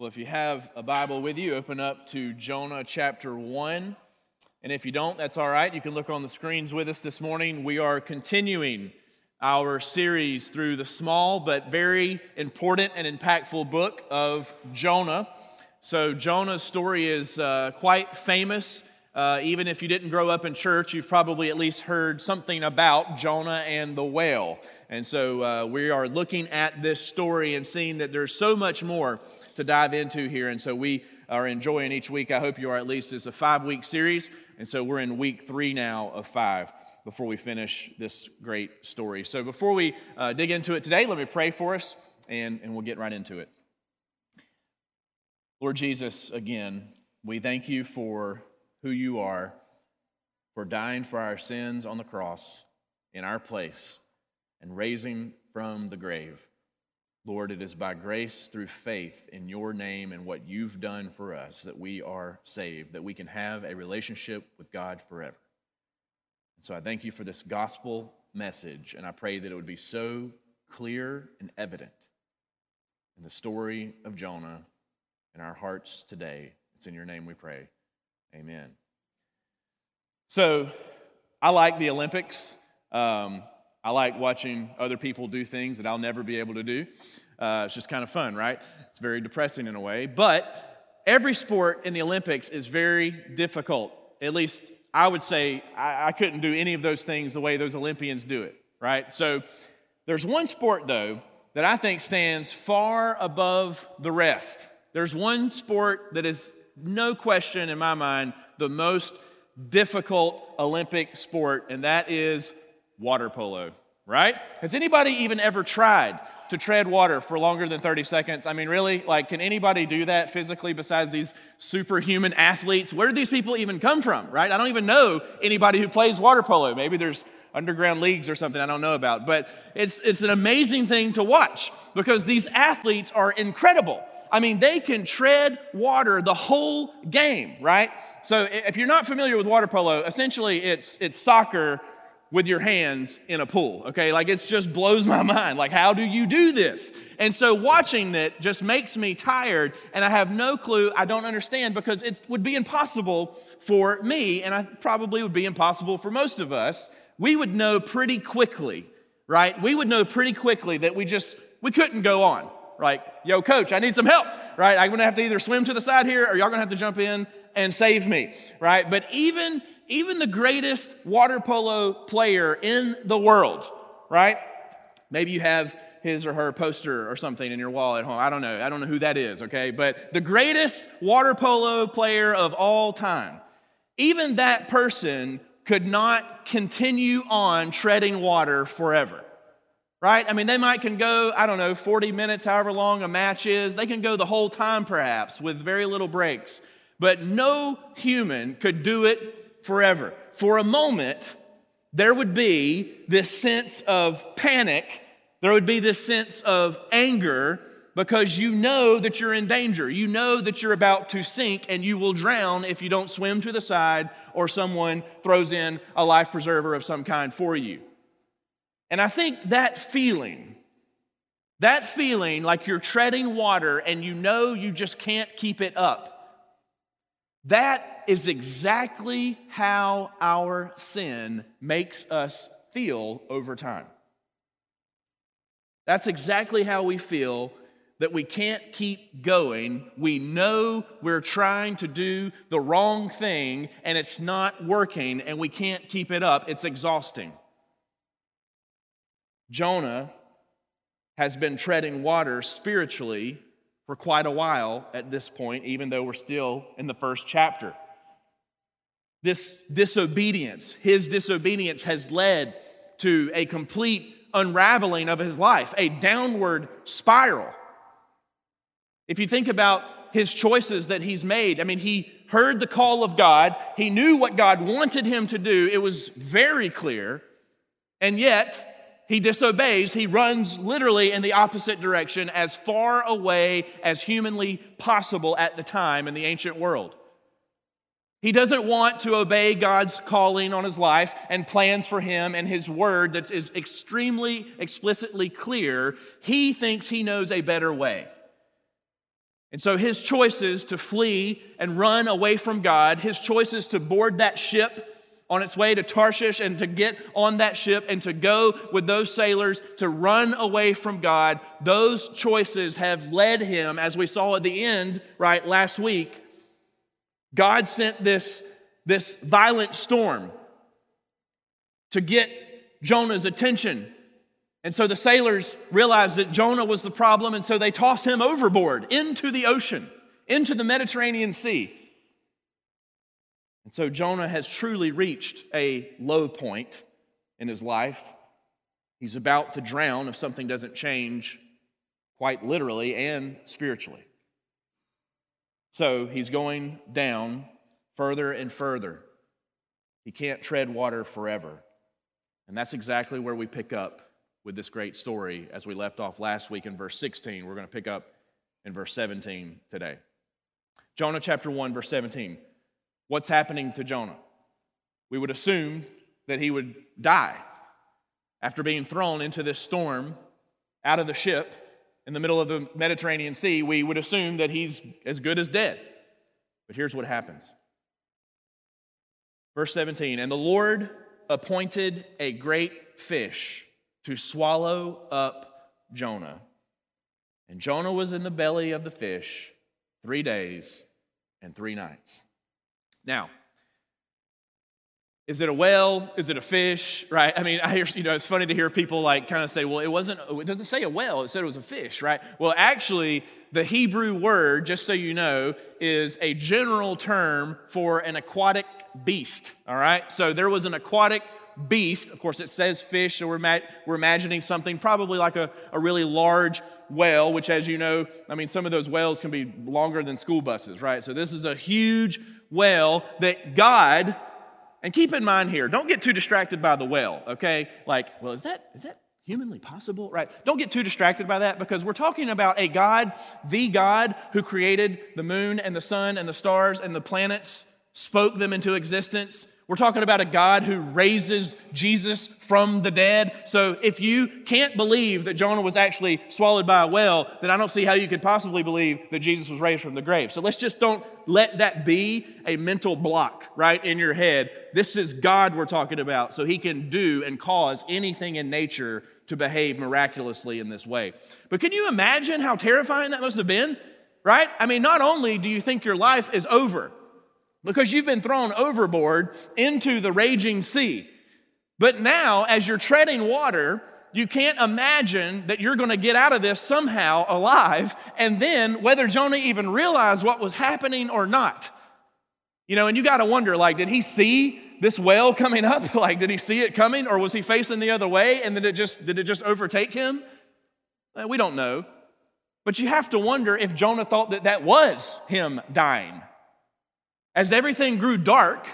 Well, if you have a Bible with you, open up to Jonah chapter 1. And if you don't, that's all right. You can look on the screens with us this morning. We are continuing our series through the small but very important and impactful book of Jonah. So, Jonah's story is uh, quite famous. Uh, even if you didn't grow up in church, you've probably at least heard something about Jonah and the whale. And so, uh, we are looking at this story and seeing that there's so much more to dive into here. And so we are enjoying each week. I hope you are at least. It's a five week series. And so we're in week three now of five before we finish this great story. So before we uh, dig into it today, let me pray for us and, and we'll get right into it. Lord Jesus, again, we thank you for who you are, for dying for our sins on the cross in our place and raising from the grave. Lord, it is by grace through faith in your name and what you've done for us that we are saved, that we can have a relationship with God forever. And so I thank you for this gospel message, and I pray that it would be so clear and evident in the story of Jonah in our hearts today. It's in your name we pray. Amen. So I like the Olympics. Um, I like watching other people do things that I'll never be able to do. Uh, it's just kind of fun, right? It's very depressing in a way. But every sport in the Olympics is very difficult. At least I would say I, I couldn't do any of those things the way those Olympians do it, right? So there's one sport, though, that I think stands far above the rest. There's one sport that is, no question in my mind, the most difficult Olympic sport, and that is water polo, right? Has anybody even ever tried to tread water for longer than 30 seconds? I mean, really? Like, can anybody do that physically besides these superhuman athletes? Where do these people even come from, right? I don't even know anybody who plays water polo. Maybe there's underground leagues or something I don't know about. But it's, it's an amazing thing to watch because these athletes are incredible. I mean, they can tread water the whole game, right? So if you're not familiar with water polo, essentially it's, it's soccer with your hands in a pool, okay? Like it just blows my mind. Like, how do you do this? And so watching it just makes me tired, and I have no clue. I don't understand because it would be impossible for me, and I probably would be impossible for most of us. We would know pretty quickly, right? We would know pretty quickly that we just, we couldn't go on. Like, yo, coach, I need some help, right? I'm gonna have to either swim to the side here or y'all gonna have to jump in and save me, right? But even even the greatest water polo player in the world, right? Maybe you have his or her poster or something in your wall at home. I don't know. I don't know who that is, okay? But the greatest water polo player of all time, even that person could not continue on treading water forever. Right? I mean, they might can go, I don't know, 40 minutes, however long a match is. They can go the whole time perhaps with very little breaks. But no human could do it forever. For a moment, there would be this sense of panic, there would be this sense of anger because you know that you're in danger. You know that you're about to sink and you will drown if you don't swim to the side or someone throws in a life preserver of some kind for you. And I think that feeling, that feeling like you're treading water and you know you just can't keep it up, that is exactly how our sin makes us feel over time. That's exactly how we feel that we can't keep going. We know we're trying to do the wrong thing and it's not working and we can't keep it up. It's exhausting. Jonah has been treading water spiritually for quite a while at this point, even though we're still in the first chapter. This disobedience, his disobedience has led to a complete unraveling of his life, a downward spiral. If you think about his choices that he's made, I mean, he heard the call of God, he knew what God wanted him to do, it was very clear, and yet he disobeys, he runs literally in the opposite direction, as far away as humanly possible at the time in the ancient world. He doesn't want to obey God's calling on his life and plans for him and his word that is extremely explicitly clear. He thinks he knows a better way. And so his choices to flee and run away from God, his choices to board that ship on its way to Tarshish and to get on that ship and to go with those sailors to run away from God, those choices have led him, as we saw at the end, right, last week. God sent this, this violent storm to get Jonah's attention. And so the sailors realized that Jonah was the problem, and so they tossed him overboard into the ocean, into the Mediterranean Sea. And so Jonah has truly reached a low point in his life. He's about to drown if something doesn't change, quite literally and spiritually. So he's going down further and further. He can't tread water forever. And that's exactly where we pick up with this great story as we left off last week in verse 16. We're going to pick up in verse 17 today. Jonah chapter 1, verse 17. What's happening to Jonah? We would assume that he would die after being thrown into this storm out of the ship in the middle of the Mediterranean Sea. We would assume that he's as good as dead. But here's what happens. Verse 17 And the Lord appointed a great fish to swallow up Jonah. And Jonah was in the belly of the fish three days and three nights. Now, is it a whale? Is it a fish? Right? I mean, I hear, you know, it's funny to hear people like kind of say, well, it wasn't, it doesn't say a whale, it said it was a fish, right? Well, actually, the Hebrew word, just so you know, is a general term for an aquatic beast, all right? So there was an aquatic beast. Of course, it says fish, so we're, ma- we're imagining something probably like a, a really large whale, which, as you know, I mean, some of those whales can be longer than school buses, right? So this is a huge whale that God, and keep in mind here, don't get too distracted by the well, okay? Like, well, is that, is that humanly possible, right? Don't get too distracted by that because we're talking about a God, the God who created the moon and the sun and the stars and the planets, spoke them into existence, we're talking about a God who raises Jesus from the dead. So if you can't believe that Jonah was actually swallowed by a whale, then I don't see how you could possibly believe that Jesus was raised from the grave. So let's just don't let that be a mental block, right, in your head. This is God we're talking about, so he can do and cause anything in nature to behave miraculously in this way. But can you imagine how terrifying that must have been? Right? I mean, not only do you think your life is over, because you've been thrown overboard into the raging sea. But now, as you're treading water, you can't imagine that you're going to get out of this somehow alive. And then, whether Jonah even realized what was happening or not, you know, and you got to wonder like, did he see this whale coming up? like, did he see it coming, or was he facing the other way and did it just, did it just overtake him? Uh, we don't know. But you have to wonder if Jonah thought that that was him dying. As everything grew dark,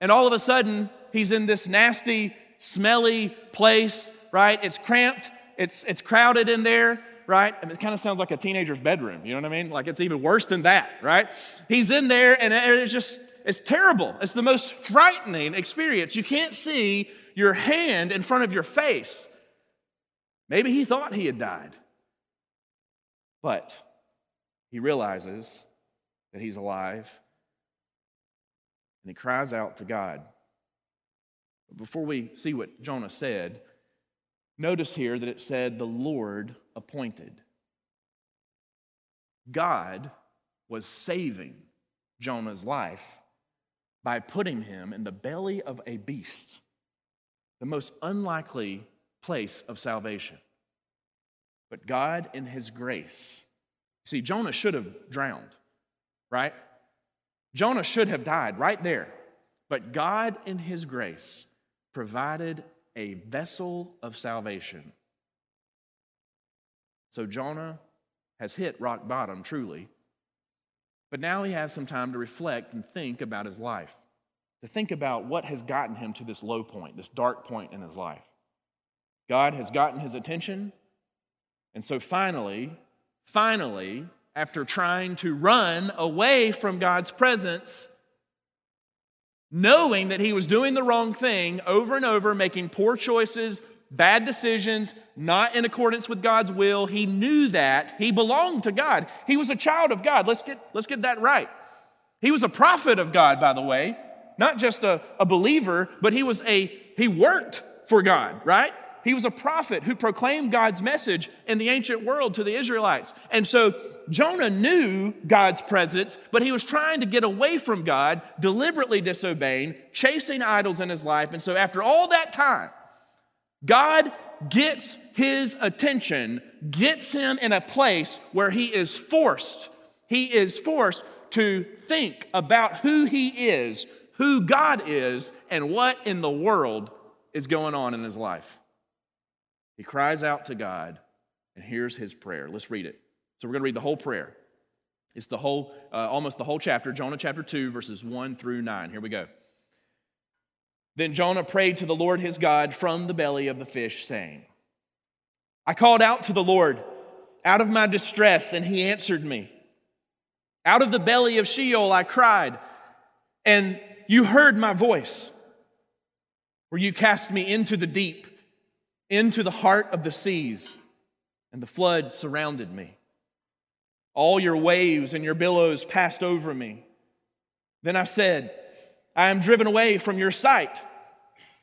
and all of a sudden he's in this nasty, smelly place, right? It's cramped, it's, it's crowded in there, right? It kind of sounds like a teenager's bedroom, you know what I mean? Like it's even worse than that, right? He's in there and it's just, it's terrible. It's the most frightening experience. You can't see your hand in front of your face. Maybe he thought he had died, but he realizes that he's alive and he cries out to God. Before we see what Jonah said, notice here that it said, the Lord appointed. God was saving Jonah's life by putting him in the belly of a beast, the most unlikely place of salvation. But God, in his grace, see, Jonah should have drowned, right? Jonah should have died right there. But God, in His grace, provided a vessel of salvation. So Jonah has hit rock bottom, truly. But now he has some time to reflect and think about his life, to think about what has gotten him to this low point, this dark point in his life. God has gotten his attention. And so finally, finally, after trying to run away from God's presence, knowing that he was doing the wrong thing over and over, making poor choices bad decisions, not in accordance with God's will. He knew that. He belonged to God. He was a child of God. Let's get, let's get that right. He was a prophet of God, by the way, not just a, a believer, but he was a, he worked for God, right? He was a prophet who proclaimed God's message in the ancient world to the Israelites. And so Jonah knew God's presence, but he was trying to get away from God, deliberately disobeying, chasing idols in his life. And so after all that time, God gets his attention, gets him in a place where he is forced, he is forced to think about who he is, who God is, and what in the world is going on in his life. He cries out to God, and here's his prayer. Let's read it. So we're going to read the whole prayer. It's the whole, uh, almost the whole chapter, Jonah chapter 2, verses 1 through 9. Here we go. Then Jonah prayed to the Lord his God from the belly of the fish, saying, I called out to the Lord out of my distress, and he answered me. Out of the belly of Sheol I cried, and you heard my voice. Where you cast me into the deep, into the heart of the seas, and the flood surrounded me. All your waves and your billows passed over me. Then I said, I am driven away from your sight,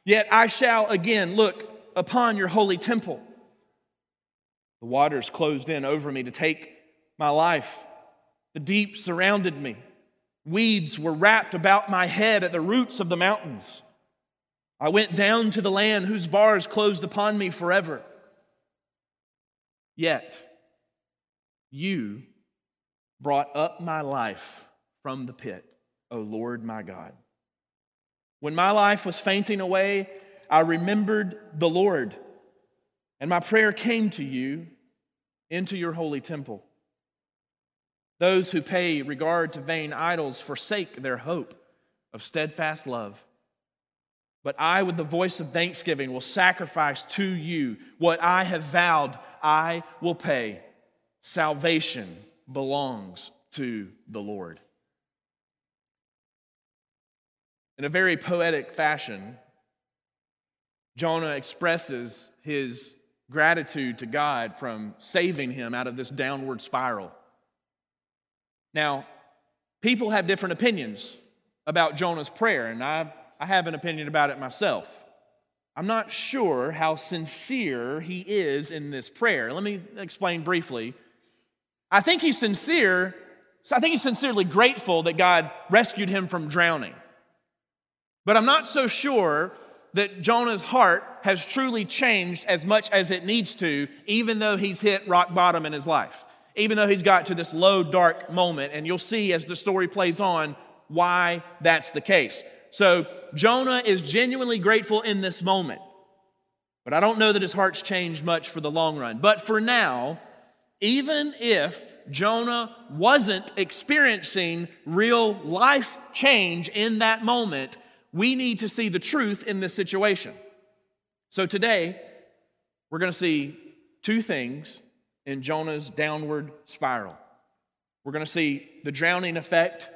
yet I shall again look upon your holy temple. The waters closed in over me to take my life. The deep surrounded me. Weeds were wrapped about my head at the roots of the mountains. I went down to the land whose bars closed upon me forever. Yet, you brought up my life from the pit, O Lord my God. When my life was fainting away, I remembered the Lord, and my prayer came to you into your holy temple. Those who pay regard to vain idols forsake their hope of steadfast love. But I, with the voice of thanksgiving, will sacrifice to you what I have vowed I will pay. Salvation belongs to the Lord. In a very poetic fashion, Jonah expresses his gratitude to God from saving him out of this downward spiral. Now, people have different opinions about Jonah's prayer, and I, I have an opinion about it myself. I'm not sure how sincere he is in this prayer. Let me explain briefly. I think he's sincere, so I think he's sincerely grateful that God rescued him from drowning. But I'm not so sure that Jonah's heart has truly changed as much as it needs to, even though he's hit rock bottom in his life even though he's got to this low, dark moment. And you'll see as the story plays on why that's the case. So Jonah is genuinely grateful in this moment. But I don't know that his heart's changed much for the long run. But for now, even if Jonah wasn't experiencing real life change in that moment, we need to see the truth in this situation. So today, we're going to see two things in Jonah's downward spiral. We're going to see the drowning effect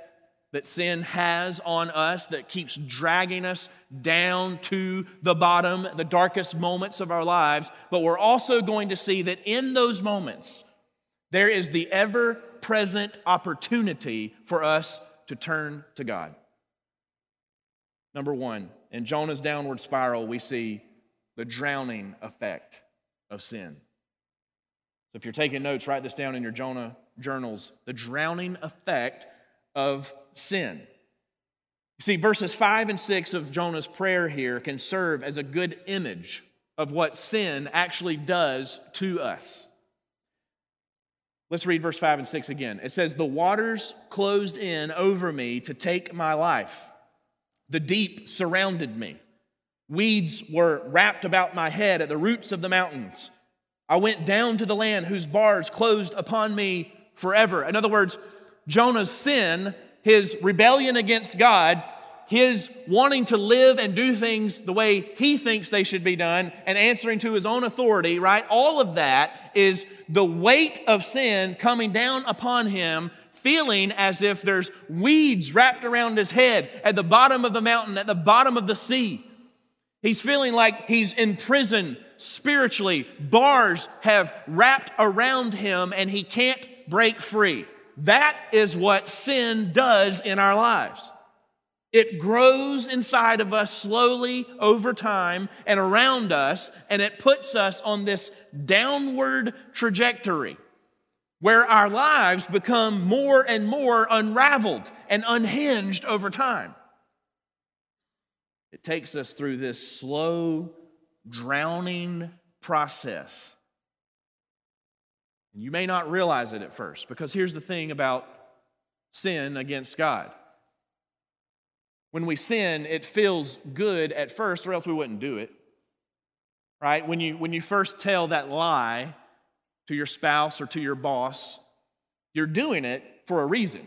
that sin has on us that keeps dragging us down to the bottom, the darkest moments of our lives. But we're also going to see that in those moments, there is the ever present opportunity for us to turn to God. Number one, in Jonah's downward spiral, we see the drowning effect of sin. So if you're taking notes, write this down in your Jonah journals the drowning effect of sin. See, verses 5 and 6 of Jonah's prayer here can serve as a good image of what sin actually does to us. Let's read verse 5 and 6 again. It says, The waters closed in over me to take my life, the deep surrounded me. Weeds were wrapped about my head at the roots of the mountains. I went down to the land whose bars closed upon me forever. In other words, Jonah's sin, his rebellion against God, his wanting to live and do things the way he thinks they should be done and answering to his own authority, right? All of that is the weight of sin coming down upon him, feeling as if there's weeds wrapped around his head at the bottom of the mountain, at the bottom of the sea. He's feeling like he's in prison spiritually. Bars have wrapped around him and he can't break free. That is what sin does in our lives. It grows inside of us slowly over time and around us, and it puts us on this downward trajectory where our lives become more and more unraveled and unhinged over time. It takes us through this slow, drowning process. You may not realize it at first, because here's the thing about sin against God. When we sin, it feels good at first, or else we wouldn't do it. Right? When you, when you first tell that lie to your spouse or to your boss, you're doing it for a reason.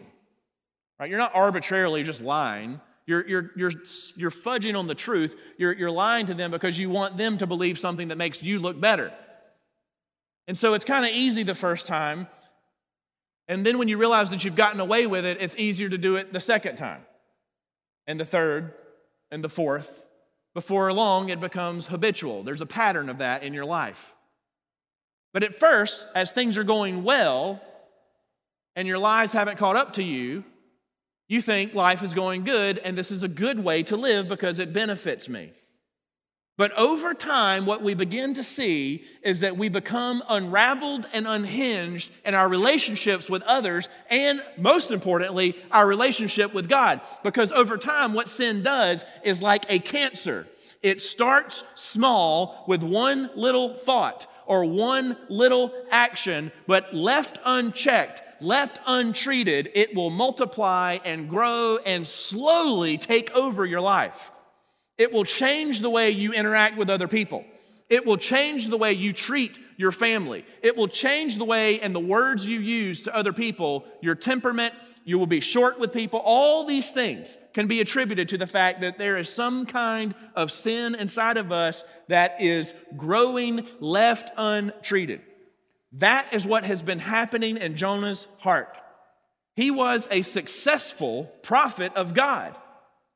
Right? You're not arbitrarily just lying. You're, you're, you're, you're fudging on the truth. You're, you're lying to them because you want them to believe something that makes you look better. And so it's kind of easy the first time. And then when you realize that you've gotten away with it, it's easier to do it the second time, and the third, and the fourth. Before long, it becomes habitual. There's a pattern of that in your life. But at first, as things are going well, and your lies haven't caught up to you, you think life is going good and this is a good way to live because it benefits me. But over time, what we begin to see is that we become unraveled and unhinged in our relationships with others, and most importantly, our relationship with God. Because over time, what sin does is like a cancer. It starts small with one little thought or one little action, but left unchecked, left untreated, it will multiply and grow and slowly take over your life. It will change the way you interact with other people. It will change the way you treat your family. It will change the way and the words you use to other people, your temperament. You will be short with people. All these things can be attributed to the fact that there is some kind of sin inside of us that is growing left untreated. That is what has been happening in Jonah's heart. He was a successful prophet of God.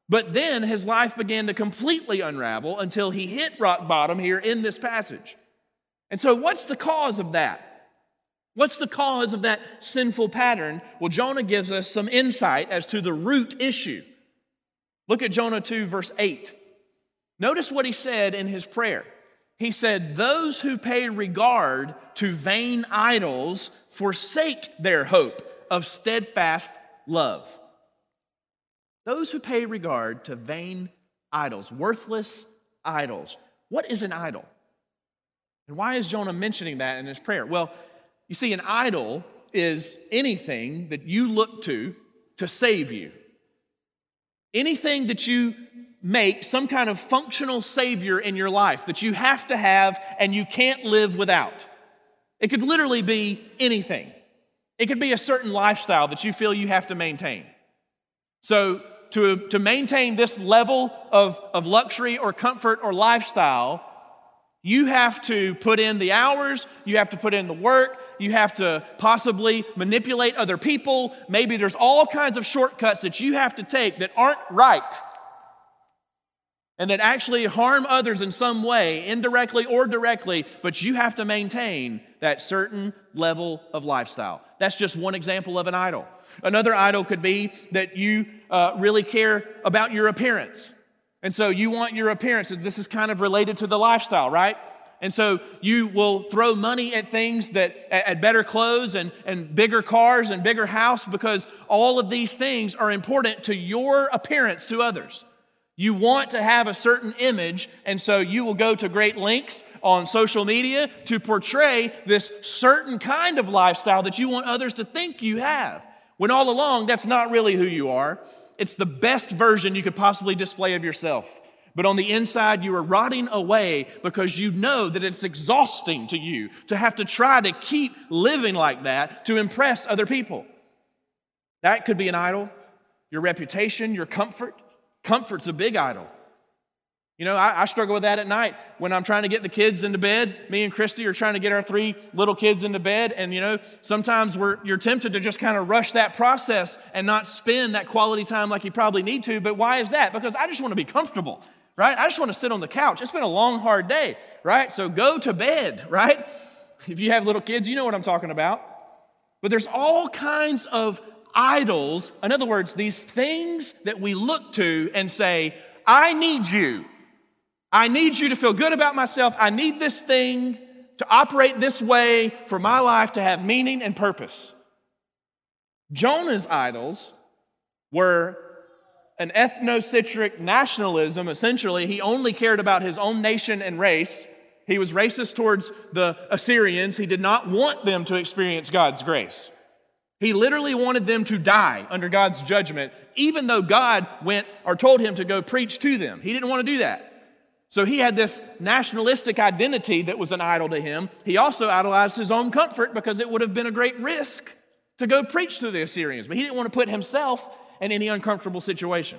But then his life began to completely unravel until he hit rock bottom here in this passage. And so, what's the cause of that? What's the cause of that sinful pattern? Well, Jonah gives us some insight as to the root issue. Look at Jonah 2, verse 8. Notice what he said in his prayer. He said, Those who pay regard to vain idols forsake their hope of steadfast love. Those who pay regard to vain idols, worthless idols. What is an idol? And why is Jonah mentioning that in his prayer? Well, you see, an idol is anything that you look to to save you. Anything that you make some kind of functional savior in your life that you have to have and you can't live without. It could literally be anything. It could be a certain lifestyle that you feel you have to maintain. So, to, to maintain this level of, of luxury or comfort or lifestyle, you have to put in the hours, you have to put in the work, you have to possibly manipulate other people. Maybe there's all kinds of shortcuts that you have to take that aren't right and that actually harm others in some way, indirectly or directly, but you have to maintain that certain level of lifestyle. That's just one example of an idol. Another idol could be that you uh, really care about your appearance. And so you want your appearance. This is kind of related to the lifestyle, right? And so you will throw money at things that, at better clothes and, and bigger cars and bigger house because all of these things are important to your appearance to others. You want to have a certain image, and so you will go to great lengths on social media to portray this certain kind of lifestyle that you want others to think you have. When all along, that's not really who you are. It's the best version you could possibly display of yourself. But on the inside, you are rotting away because you know that it's exhausting to you to have to try to keep living like that to impress other people. That could be an idol. Your reputation, your comfort, Comfort's a big idol. You know, I, I, struggle with that at night when I'm trying to get the kids into bed. Me and Christy are trying to get our three little kids into bed. And, you know, sometimes we're, you're tempted to just kind of rush that process and not spend that quality time like you probably need to. But why is that? Because I just want to be comfortable, right? I just want to sit on the couch. It's been a long, hard day, right? So go to bed, right? If you have little kids, you know what I'm talking about. But there's all kinds of idols. In other words, these things that we look to and say, I need you. I need you to feel good about myself. I need this thing to operate this way for my life to have meaning and purpose. Jonah's idols were an ethnocentric nationalism. Essentially, he only cared about his own nation and race. He was racist towards the Assyrians. He did not want them to experience God's grace. He literally wanted them to die under God's judgment, even though God went or told him to go preach to them. He didn't want to do that. So he had this nationalistic identity that was an idol to him. He also idolized his own comfort because it would have been a great risk to go preach to the Assyrians, but he didn't want to put himself in any uncomfortable situation.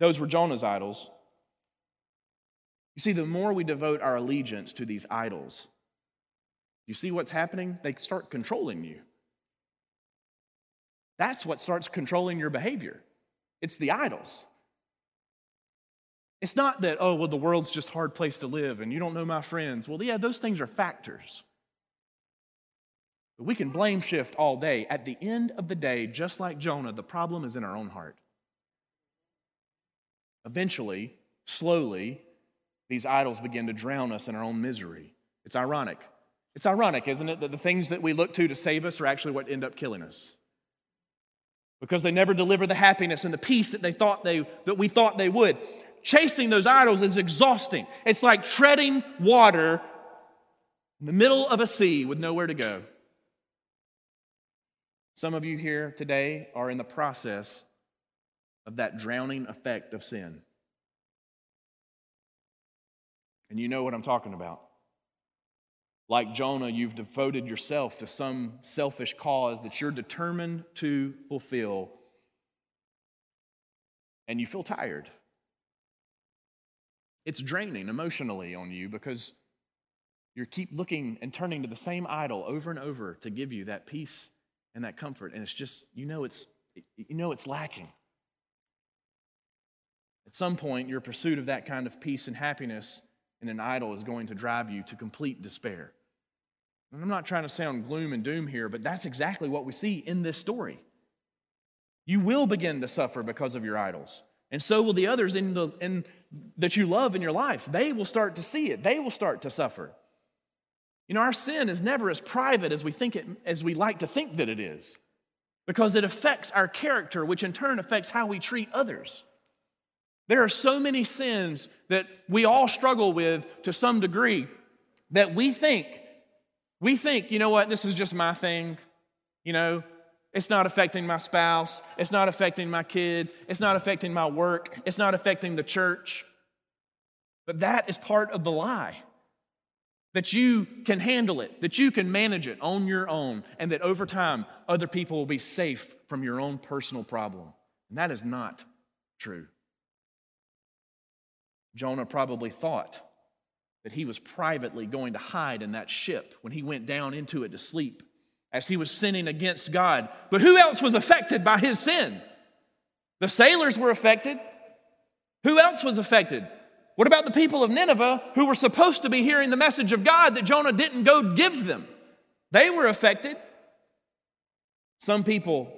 Those were Jonah's idols. You see, the more we devote our allegiance to these idols, you see what's happening? They start controlling you. That's what starts controlling your behavior. It's the idols. It's not that, oh, well, the world's just a hard place to live and you don't know my friends. Well, yeah, those things are factors. But we can blame shift all day. At the end of the day, just like Jonah, the problem is in our own heart. Eventually, slowly, these idols begin to drown us in our own misery. It's ironic. It's ironic, isn't it, that the things that we look to to save us are actually what end up killing us. Because they never deliver the happiness and the peace that they thought they that we thought they would. Chasing those idols is exhausting. It's like treading water in the middle of a sea with nowhere to go. Some of you here today are in the process of that drowning effect of sin. And you know what I'm talking about. Like Jonah, you've devoted yourself to some selfish cause that you're determined to fulfill, and you feel tired. It's draining emotionally on you because you keep looking and turning to the same idol over and over to give you that peace and that comfort, and it's just you know it's you know it's lacking. At some point, your pursuit of that kind of peace and happiness in an idol is going to drive you to complete despair. And I'm not trying to sound gloom and doom here, but that's exactly what we see in this story. You will begin to suffer because of your idols. And so will the others in the, in, that you love in your life. They will start to see it. They will start to suffer. You know, our sin is never as private as we think it, as we like to think that it is, because it affects our character, which in turn affects how we treat others. There are so many sins that we all struggle with to some degree that we think, we think, you know what, this is just my thing. You know, it's not affecting my spouse. It's not affecting my kids. It's not affecting my work. It's not affecting the church. But that is part of the lie. That you can handle it, that you can manage it on your own, and that over time, other people will be safe from your own personal problem. And that is not true. Jonah probably thought that he was privately going to hide in that ship when he went down into it to sleep as he was sinning against God. But who else was affected by his sin? The sailors were affected. Who else was affected? What about the people of Nineveh who were supposed to be hearing the message of God that Jonah didn't go give them? They were affected. Some people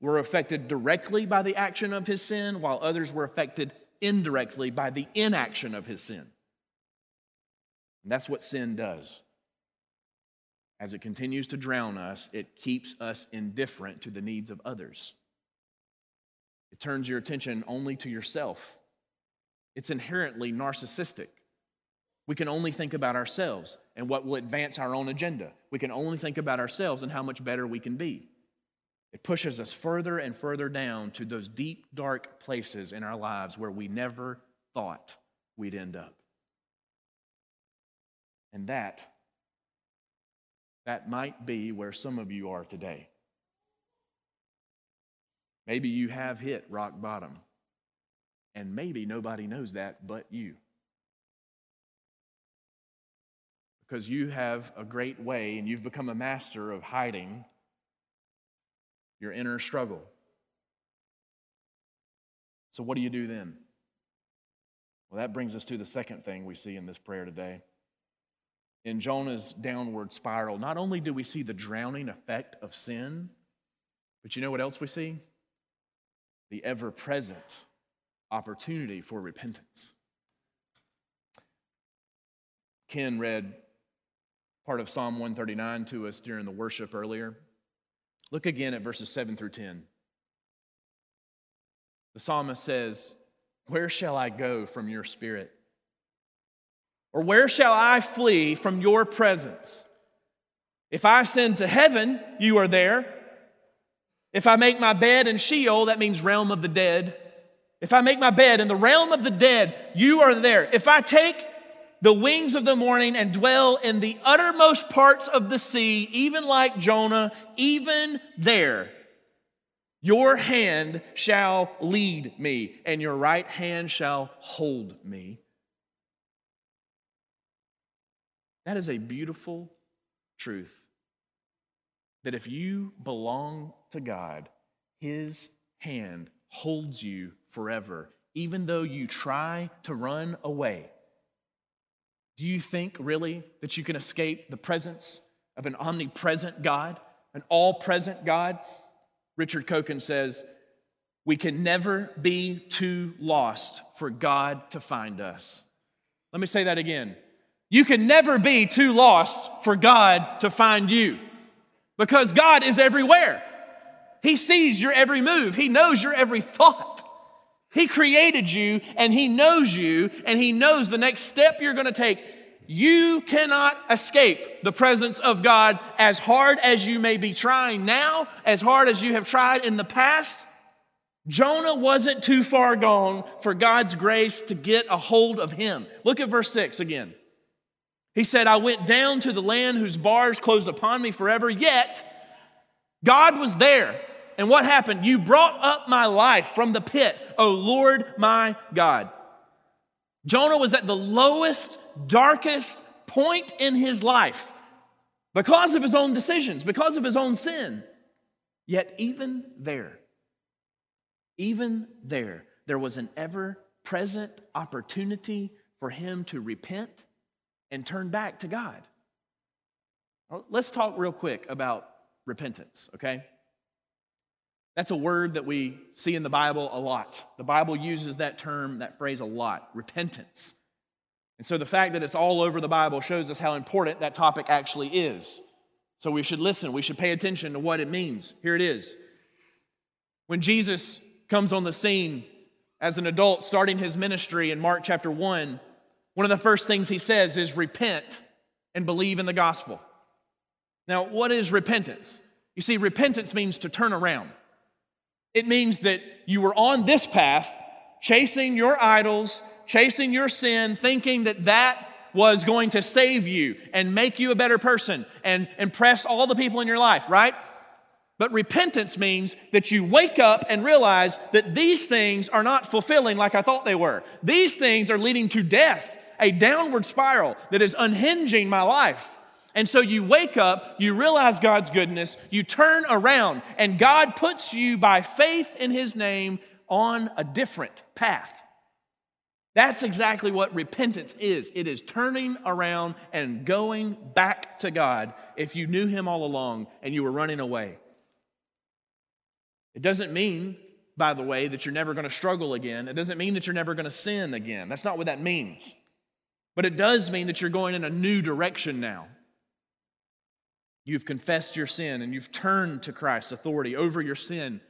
were affected directly by the action of his sin, while others were affected indirectly by the inaction of his sin. And that's what sin does. As it continues to drown us, it keeps us indifferent to the needs of others. It turns your attention only to yourself. It's inherently narcissistic. We can only think about ourselves and what will advance our own agenda. We can only think about ourselves and how much better we can be. It pushes us further and further down to those deep, dark places in our lives where we never thought we'd end up. And that, that might be where some of you are today. Maybe you have hit rock bottom, and maybe nobody knows that but you. Because you have a great way and you've become a master of hiding your inner struggle. So, what do you do then? Well, that brings us to the second thing we see in this prayer today. In Jonah's downward spiral, not only do we see the drowning effect of sin, but you know what else we see? The ever present opportunity for repentance. Ken read part of Psalm 139 to us during the worship earlier. Look again at verses 7 through 10. The psalmist says, Where shall I go from your spirit? Or where shall I flee from your presence? If I ascend to heaven, you are there. If I make my bed in Sheol, that means realm of the dead. If I make my bed in the realm of the dead, you are there. If I take the wings of the morning and dwell in the uttermost parts of the sea, even like Jonah, even there, your hand shall lead me, and your right hand shall hold me. That is a beautiful truth that if you belong to God, His hand holds you forever, even though you try to run away. Do you think really that you can escape the presence of an omnipresent God, an all present God? Richard Coekin says, We can never be too lost for God to find us. Let me say that again. You can never be too lost for God to find you because God is everywhere. He sees your every move, He knows your every thought. He created you and He knows you and He knows the next step you're going to take. You cannot escape the presence of God as hard as you may be trying now, as hard as you have tried in the past. Jonah wasn't too far gone for God's grace to get a hold of him. Look at verse 6 again. He said, I went down to the land whose bars closed upon me forever, yet God was there and what happened? You brought up my life from the pit, O Lord my God. Jonah was at the lowest, darkest point in his life because of his own decisions, because of his own sin. Yet, even there, even there, there was an ever present opportunity for him to repent and turn back to God. Oh, let's talk real quick about repentance, okay? That's a word that we see in the Bible a lot. The Bible uses that term, that phrase a lot repentance. And so the fact that it's all over the Bible shows us how important that topic actually is. So we should listen, we should pay attention to what it means. Here it is. When Jesus comes on the scene as an adult starting his ministry in Mark chapter 1, one of the first things he says is repent and believe in the gospel. Now, what is repentance? You see, repentance means to turn around. It means that you were on this path, chasing your idols, chasing your sin, thinking that that was going to save you and make you a better person and impress all the people in your life, right? But repentance means that you wake up and realize that these things are not fulfilling like I thought they were. These things are leading to death, a downward spiral that is unhinging my life. And so you wake up, you realize God's goodness, you turn around, and God puts you by faith in His name on a different path. That's exactly what repentance is it is turning around and going back to God if you knew Him all along and you were running away. It doesn't mean, by the way, that you're never going to struggle again. It doesn't mean that you're never going to sin again. That's not what that means. But it does mean that you're going in a new direction now. You've confessed your sin and you've turned to Christ's authority over your sin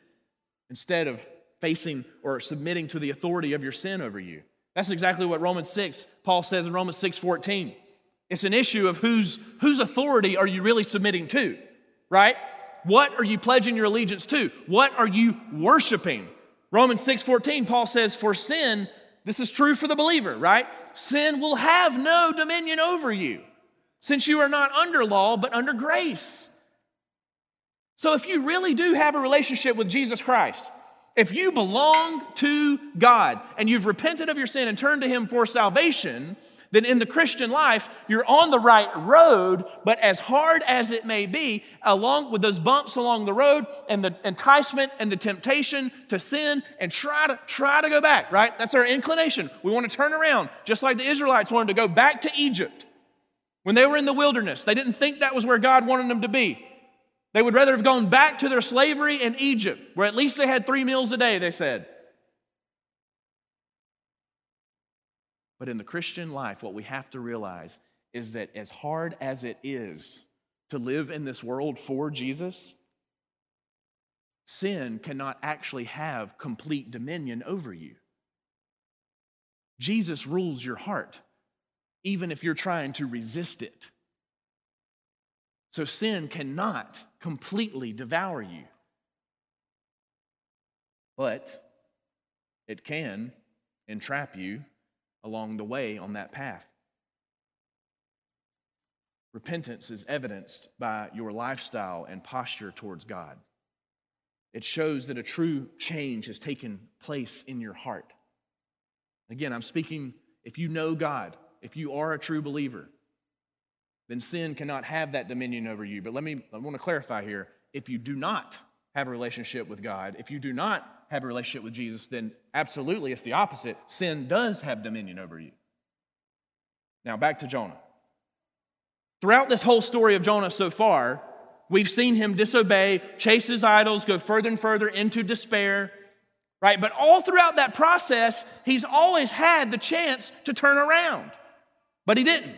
instead of facing or submitting to the authority of your sin over you. That's exactly what Romans 6, Paul says in Romans 6 14. It's an issue of whose, whose authority are you really submitting to, right? What are you pledging your allegiance to? What are you worshiping? Romans 6 14, Paul says, For sin, this is true for the believer, right? Sin will have no dominion over you since you are not under law, but under grace. So, if you really do have a relationship with Jesus Christ, if you belong to God and you've repented of your sin and turned to Him for salvation, then in the Christian life, you're on the right road, but as hard as it may be, along with those bumps along the road and the enticement and the temptation to sin and try to try to go back, right? That's our inclination. We want to turn around, just like the Israelites wanted to go back to Egypt. When they were in the wilderness, they didn't think that was where God wanted them to be. They would rather have gone back to their slavery in Egypt, where at least they had three meals a day, they said. But in the Christian life, what we have to realize is that as hard as it is to live in this world for Jesus, sin cannot actually have complete dominion over you. Jesus rules your heart, even if you're trying to resist it. So sin cannot completely devour you. But it can entrap you along the way on that path. Repentance is evidenced by your lifestyle and posture towards God. It shows that a true change has taken place in your heart. Again, I'm speaking if you know God, if you are a true believer, then sin cannot have that dominion over you. But let me, I want to clarify here. If you do not have a relationship with God, if you do not have a relationship with Jesus, then absolutely it's the opposite. Sin does have dominion over you. Now, back to Jonah. Throughout this whole story of Jonah so far, we've seen him disobey, chase his idols, go further and further into despair, right? But all throughout that process, he's always had the chance to turn around, but he didn't.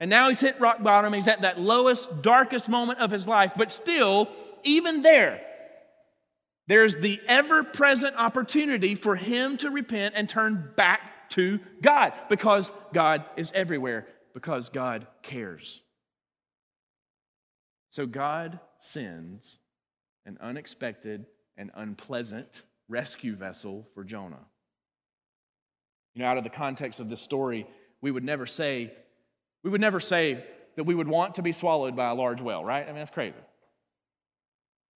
And now he's hit rock bottom. He's at that lowest, darkest moment of his life. But still, even there, there's the ever present opportunity for him to repent and turn back to God because God is everywhere, because God cares. So God sends an unexpected and unpleasant rescue vessel for Jonah. You know, out of the context of this story, we would never say, we would never say that we would want to be swallowed by a large whale, right? I mean, that's crazy.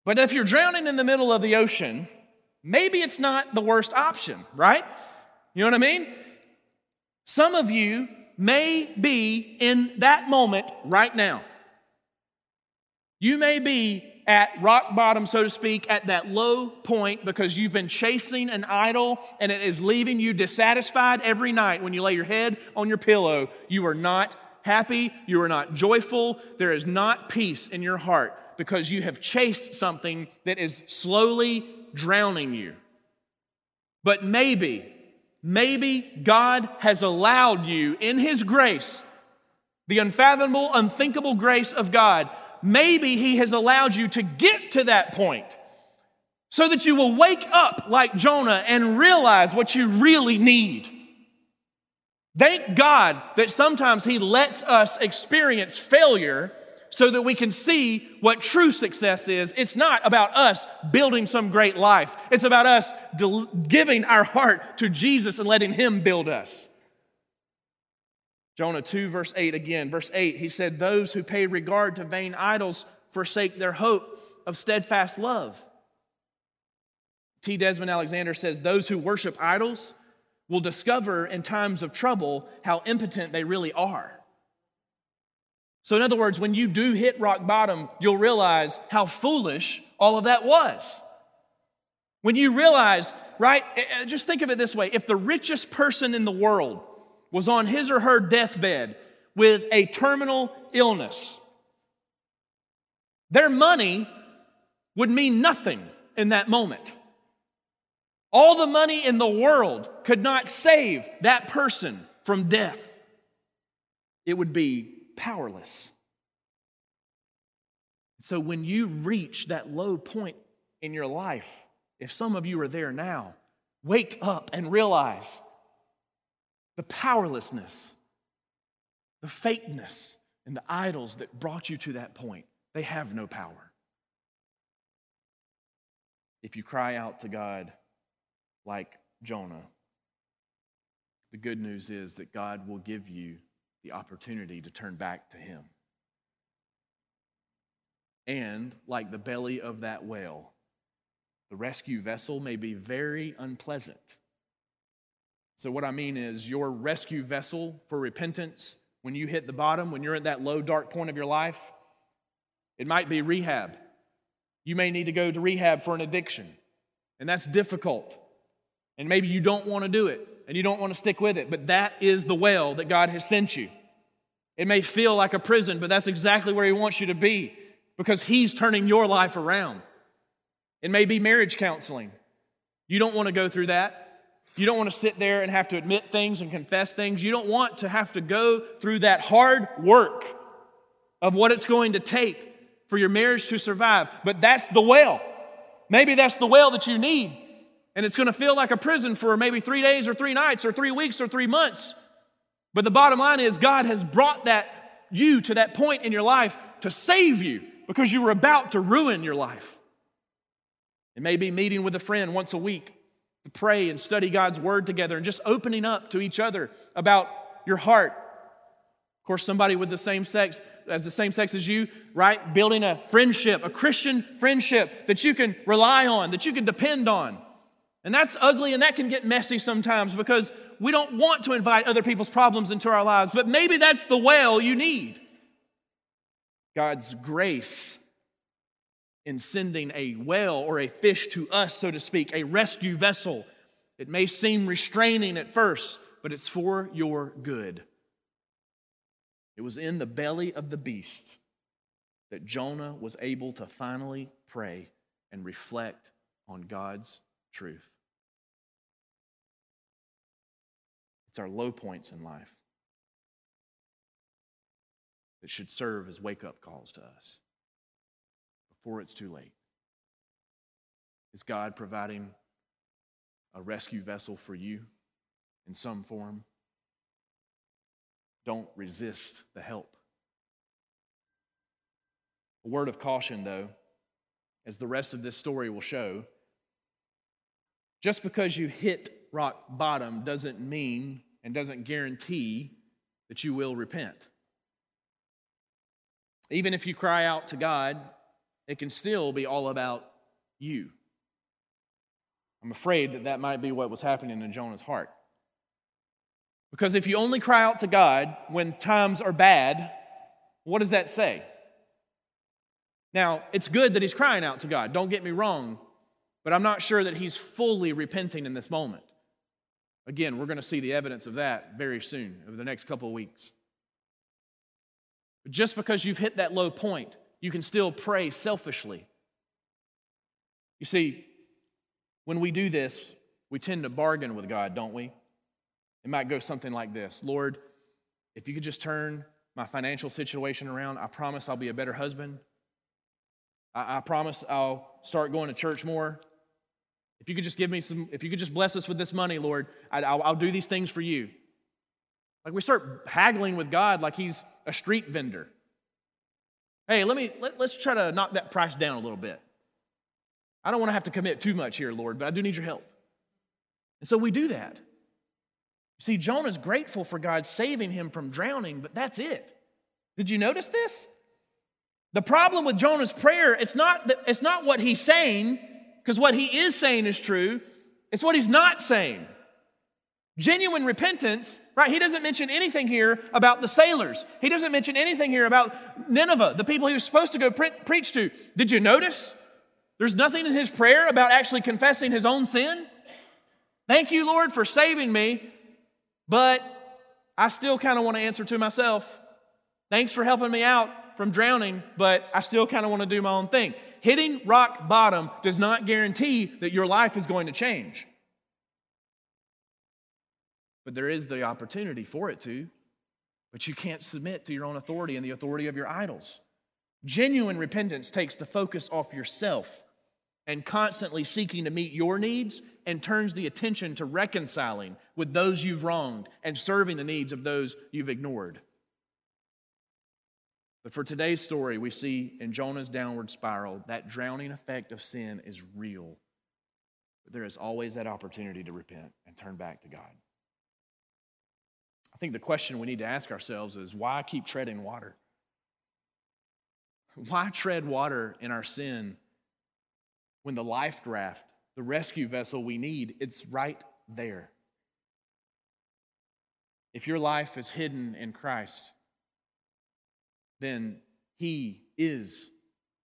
But if you're drowning in the middle of the ocean, maybe it's not the worst option, right? You know what I mean? Some of you may be in that moment right now. You may be at rock bottom, so to speak, at that low point because you've been chasing an idol and it is leaving you dissatisfied every night when you lay your head on your pillow. You are not happy, you are not joyful, there is not peace in your heart because you have chased something that is slowly drowning you. But maybe, maybe God has allowed you in His grace, the unfathomable, unthinkable grace of God, maybe He has allowed you to get to that point so that you will wake up like Jonah and realize what you really need. Thank God that sometimes He lets us experience failure so that we can see what true success is. It's not about us building some great life, it's about us giving our heart to Jesus and letting Him build us. Jonah 2, verse 8 again. Verse 8, he said, Those who pay regard to vain idols forsake their hope of steadfast love. T. Desmond Alexander says, Those who worship idols will discover in times of trouble how impotent they really are. So, in other words, when you do hit rock bottom, you'll realize how foolish all of that was. When you realize, right, eh, eh, just think of it this way if the richest person in the world was on his or her deathbed with a terminal illness, their money would mean nothing in that moment. All the money in the world could not save that person from death. It would be powerless. So when you reach that low point in your life, if some of you are there now, wake up and realize the powerlessness, the fakeness, and the idols that brought you to that point. They have no power. If you cry out to God like Jonah, the good news is that God will give you the opportunity to turn back to Him. And like the belly of that whale, the rescue vessel may be very unpleasant. So, what I mean is, your rescue vessel for repentance, when you hit the bottom, when you're at that low, dark point of your life, it might be rehab. You may need to go to rehab for an addiction, and that's difficult. And maybe you don't want to do it and you don't want to stick with it, but that is the well that God has sent you. It may feel like a prison, but that's exactly where He wants you to be because He's turning your life around. It may be marriage counseling. You don't want to go through that. You don't want to sit there and have to admit things and confess things. You don't want to have to go through that hard work of what it's going to take for your marriage to survive. But that's the well. Maybe that's the well that you need. And it's going to feel like a prison for maybe three days or three nights or three weeks or three months. But the bottom line is, God has brought that you to that point in your life to save you because you were about to ruin your life. It may be meeting with a friend once a week to pray and study God's word together and just opening up to each other about your heart. Of course, somebody with the same sex, as the same sex as you, right? Building a friendship, a Christian friendship that you can rely on, that you can depend on. And that's ugly and that can get messy sometimes because we don't want to invite other people's problems into our lives, but maybe that's the well you need. God's grace in sending a whale or a fish to us, so to speak, a rescue vessel. It may seem restraining at first, but it's for your good. It was in the belly of the beast that Jonah was able to finally pray and reflect on God's truth. It's our low points in life that should serve as wake up calls to us before it's too late. Is God providing a rescue vessel for you in some form? Don't resist the help. A word of caution, though, as the rest of this story will show just because you hit rock bottom doesn't mean and doesn't guarantee that you will repent. Even if you cry out to God, it can still be all about you. I'm afraid that that might be what was happening in Jonah's heart. Because if you only cry out to God when times are bad, what does that say? Now, it's good that he's crying out to God, don't get me wrong, but I'm not sure that he's fully repenting in this moment. Again, we're going to see the evidence of that very soon, over the next couple of weeks. But just because you've hit that low point, you can still pray selfishly. You see, when we do this, we tend to bargain with God, don't we? It might go something like this Lord, if you could just turn my financial situation around, I promise I'll be a better husband. I, I promise I'll start going to church more. If you could just give me some, if you could just bless us with this money, Lord, I, I'll, I'll do these things for you. Like we start haggling with God like he's a street vendor. Hey, let me let, let's try to knock that price down a little bit. I don't want to have to commit too much here, Lord, but I do need your help. And so we do that. See, Jonah's grateful for God saving him from drowning, but that's it. Did you notice this? The problem with Jonah's prayer, it's not, that, it's not what he's saying, because what he is saying is true, it's what he's not saying. Genuine repentance, right? He doesn't mention anything here about the sailors. He doesn't mention anything here about Nineveh, the people he was supposed to go pre- preach to. Did you notice? There's nothing in his prayer about actually confessing his own sin. Thank you, Lord, for saving me, but I still kind of want to answer to myself. Thanks for helping me out from drowning, but I still kind of want to do my own thing. Hitting rock bottom does not guarantee that your life is going to change but there is the opportunity for it to. But you can't submit to your own authority and the authority of your idols. Genuine repentance takes the focus off yourself and constantly seeking to meet your needs and turns the attention to reconciling with those you've wronged and serving the needs of those you've ignored. But for today's story, we see in Jonah's downward spiral that drowning effect of sin is real. But there is always that opportunity to repent and turn back to God. I think the question we need to ask ourselves is why keep treading water? Why tread water in our sin when the life draft, the rescue vessel we need, it's right there? if your life is hidden in Christ, then He is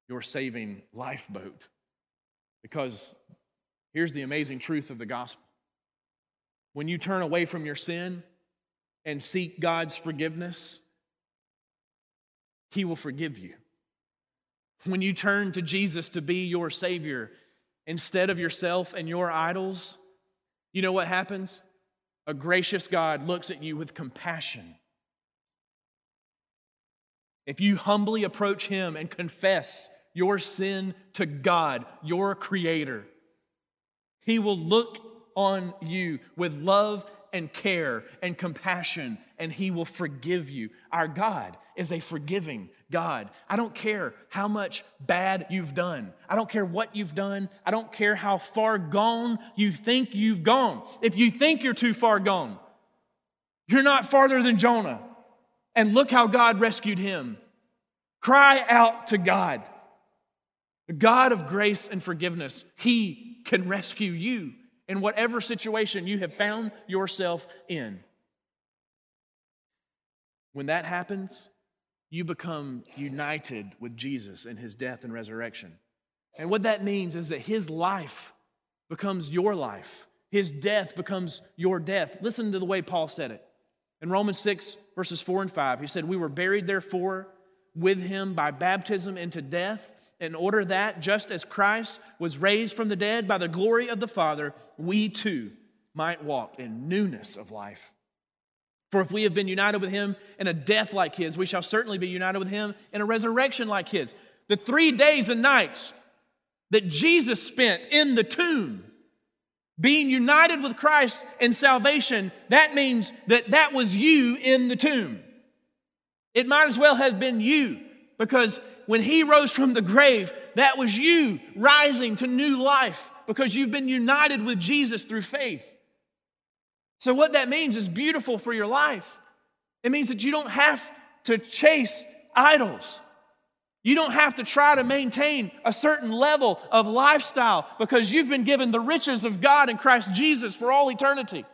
your saving lifeboat. Because here's the amazing truth of the gospel when you turn away from your sin and seek God's forgiveness, He will forgive you. When you turn to Jesus to be your Savior instead of yourself and your idols, you know what happens? A gracious God looks at you with compassion. If you humbly approach Him and confess your sin to God, your Creator, He will look on you with love and care and compassion, and He will forgive you. Our God is a forgiving God. I don't care how much bad you've done. I don't care what you've done. I don't care how far gone you think you've gone. If you think you're too far gone, you're not farther than Jonah. And look how God rescued him. Cry out to God. The God of grace and forgiveness, He can rescue you in whatever situation you have found yourself in. When that happens, you become united with Jesus in his death and resurrection. And what that means is that his life becomes your life, his death becomes your death. Listen to the way Paul said it. In Romans 6, verses 4 and 5, he said, We were buried, therefore, with him by baptism into death in order that, just as Christ was raised from the dead by the glory of the Father, we too might walk in newness of life. For if we have been united with him in a death like his, we shall certainly be united with him in a resurrection like his. The three days and nights that Jesus spent in the tomb, being united with Christ in salvation, that means that that was you in the tomb. It might as well have been you because when he rose from the grave, that was you rising to new life because you've been united with Jesus through faith. So, what that means is beautiful for your life. It means that you don't have to chase idols. You don't have to try to maintain a certain level of lifestyle because you've been given the riches of God in Christ Jesus for all eternity.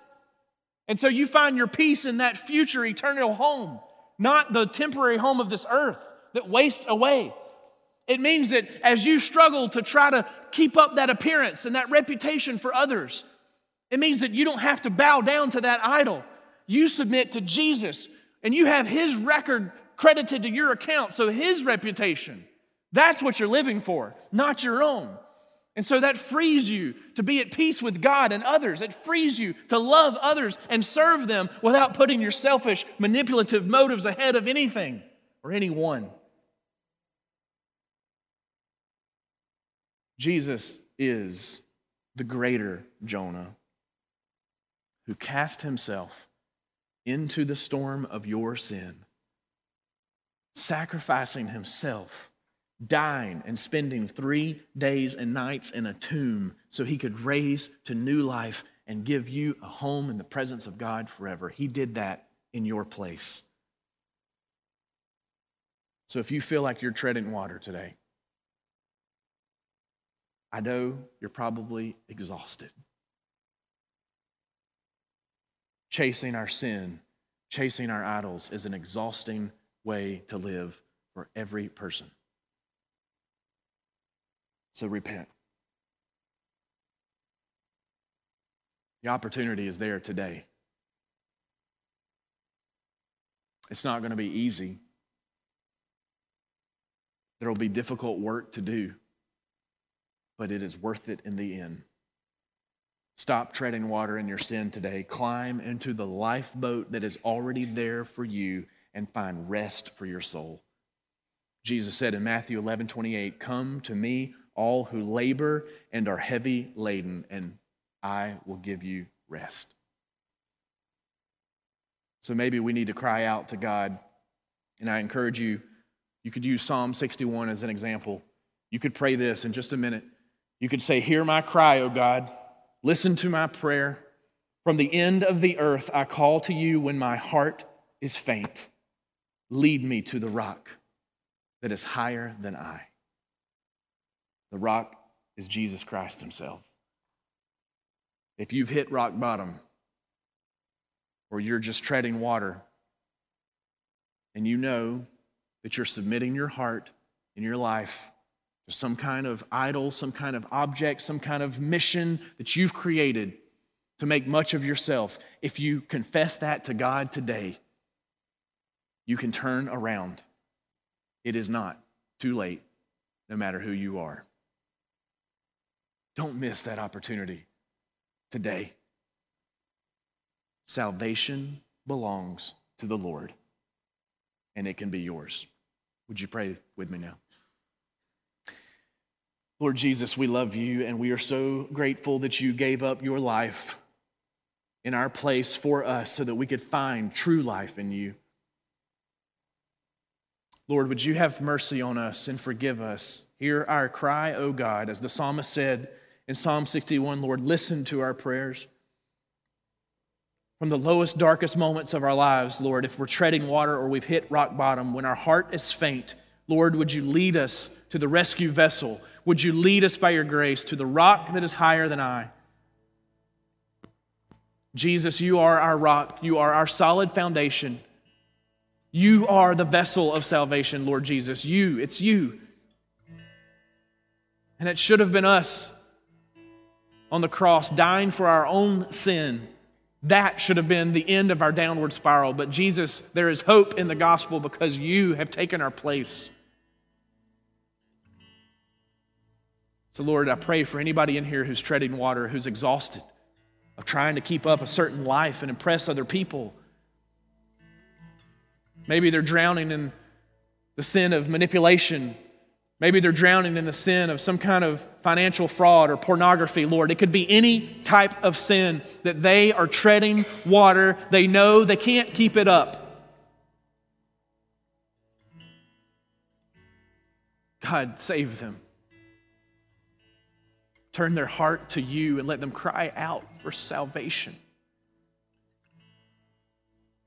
And so you find your peace in that future eternal home, not the temporary home of this earth that wastes away. It means that as you struggle to try to keep up that appearance and that reputation for others, it means that you don't have to bow down to that idol. You submit to Jesus and you have his record credited to your account, so his reputation. That's what you're living for, not your own. And so that frees you to be at peace with God and others. It frees you to love others and serve them without putting your selfish, manipulative motives ahead of anything or anyone. Jesus is the greater Jonah who cast himself into the storm of your sin, sacrificing himself, dying and spending three days and nights in a tomb so he could raise to new life and give you a home in the presence of God forever. He did that in your place. So if you feel like you're treading water today, I know you're probably exhausted. Chasing our sin, chasing our idols is an exhausting way to live for every person. So repent. The opportunity is there today. It's not going to be easy. There will be difficult work to do but it is worth it in the end. Stop treading water in your sin today. Climb into the lifeboat that is already there for you and find rest for your soul. Jesus said in Matthew 11 28, Come to me, all who labor and are heavy laden, and I will give you rest. So maybe we need to cry out to God. And I encourage you, you could use Psalm 61 as an example. You could pray this in just a minute. You could say, Hear my cry, O God. Listen to my prayer. From the end of the earth, I call to you when my heart is faint. Lead me to the rock that is higher than I. The rock is Jesus Christ Himself. If you've hit rock bottom, or you're just treading water and you know that you're submitting your heart and your life to some kind of idol, some kind of object, some kind of mission that you've created to make much of yourself, if you confess that to God today, you can turn around. It is not too late, no matter who you are. Don't miss that opportunity today. Salvation belongs to the Lord, and it can be yours. Would you pray with me now? Lord Jesus, we love you, and we are so grateful that you gave up your life in our place for us so that we could find true life in you. Lord, would you have mercy on us and forgive us? Hear our cry, O God, as the psalmist said in Psalm 61 Lord, listen to our prayers. From the lowest, darkest moments of our lives, Lord, if we're treading water or we've hit rock bottom, when our heart is faint, Lord, would you lead us to the rescue vessel? Would you lead us by your grace to the rock that is higher than I? Jesus, you are our rock. You are our solid foundation. You are the vessel of salvation, Lord Jesus. You, it's you. And it should have been us on the cross dying for our own sin. That should have been the end of our downward spiral. But Jesus, there is hope in the gospel because you have taken our place. So, Lord, I pray for anybody in here who's treading water, who's exhausted of trying to keep up a certain life and impress other people. Maybe they're drowning in the sin of manipulation. Maybe they're drowning in the sin of some kind of financial fraud or pornography, Lord. It could be any type of sin that they are treading water. They know they can't keep it up. God, save them turn their heart to you and let them cry out for salvation,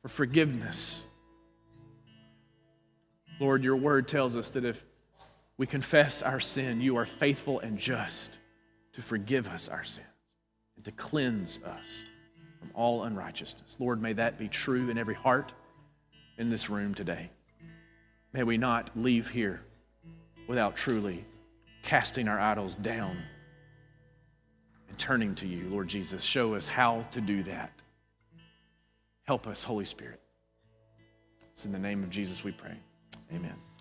for forgiveness. Lord, your word tells us that if we confess our sin, you are faithful and just to forgive us our sins and to cleanse us from all unrighteousness. Lord, may that be true in every heart in this room today. May we not leave here without truly casting our idols down and turning to you, Lord Jesus. Show us how to do that. Help us, Holy Spirit. It's in the name of Jesus we pray. Amen.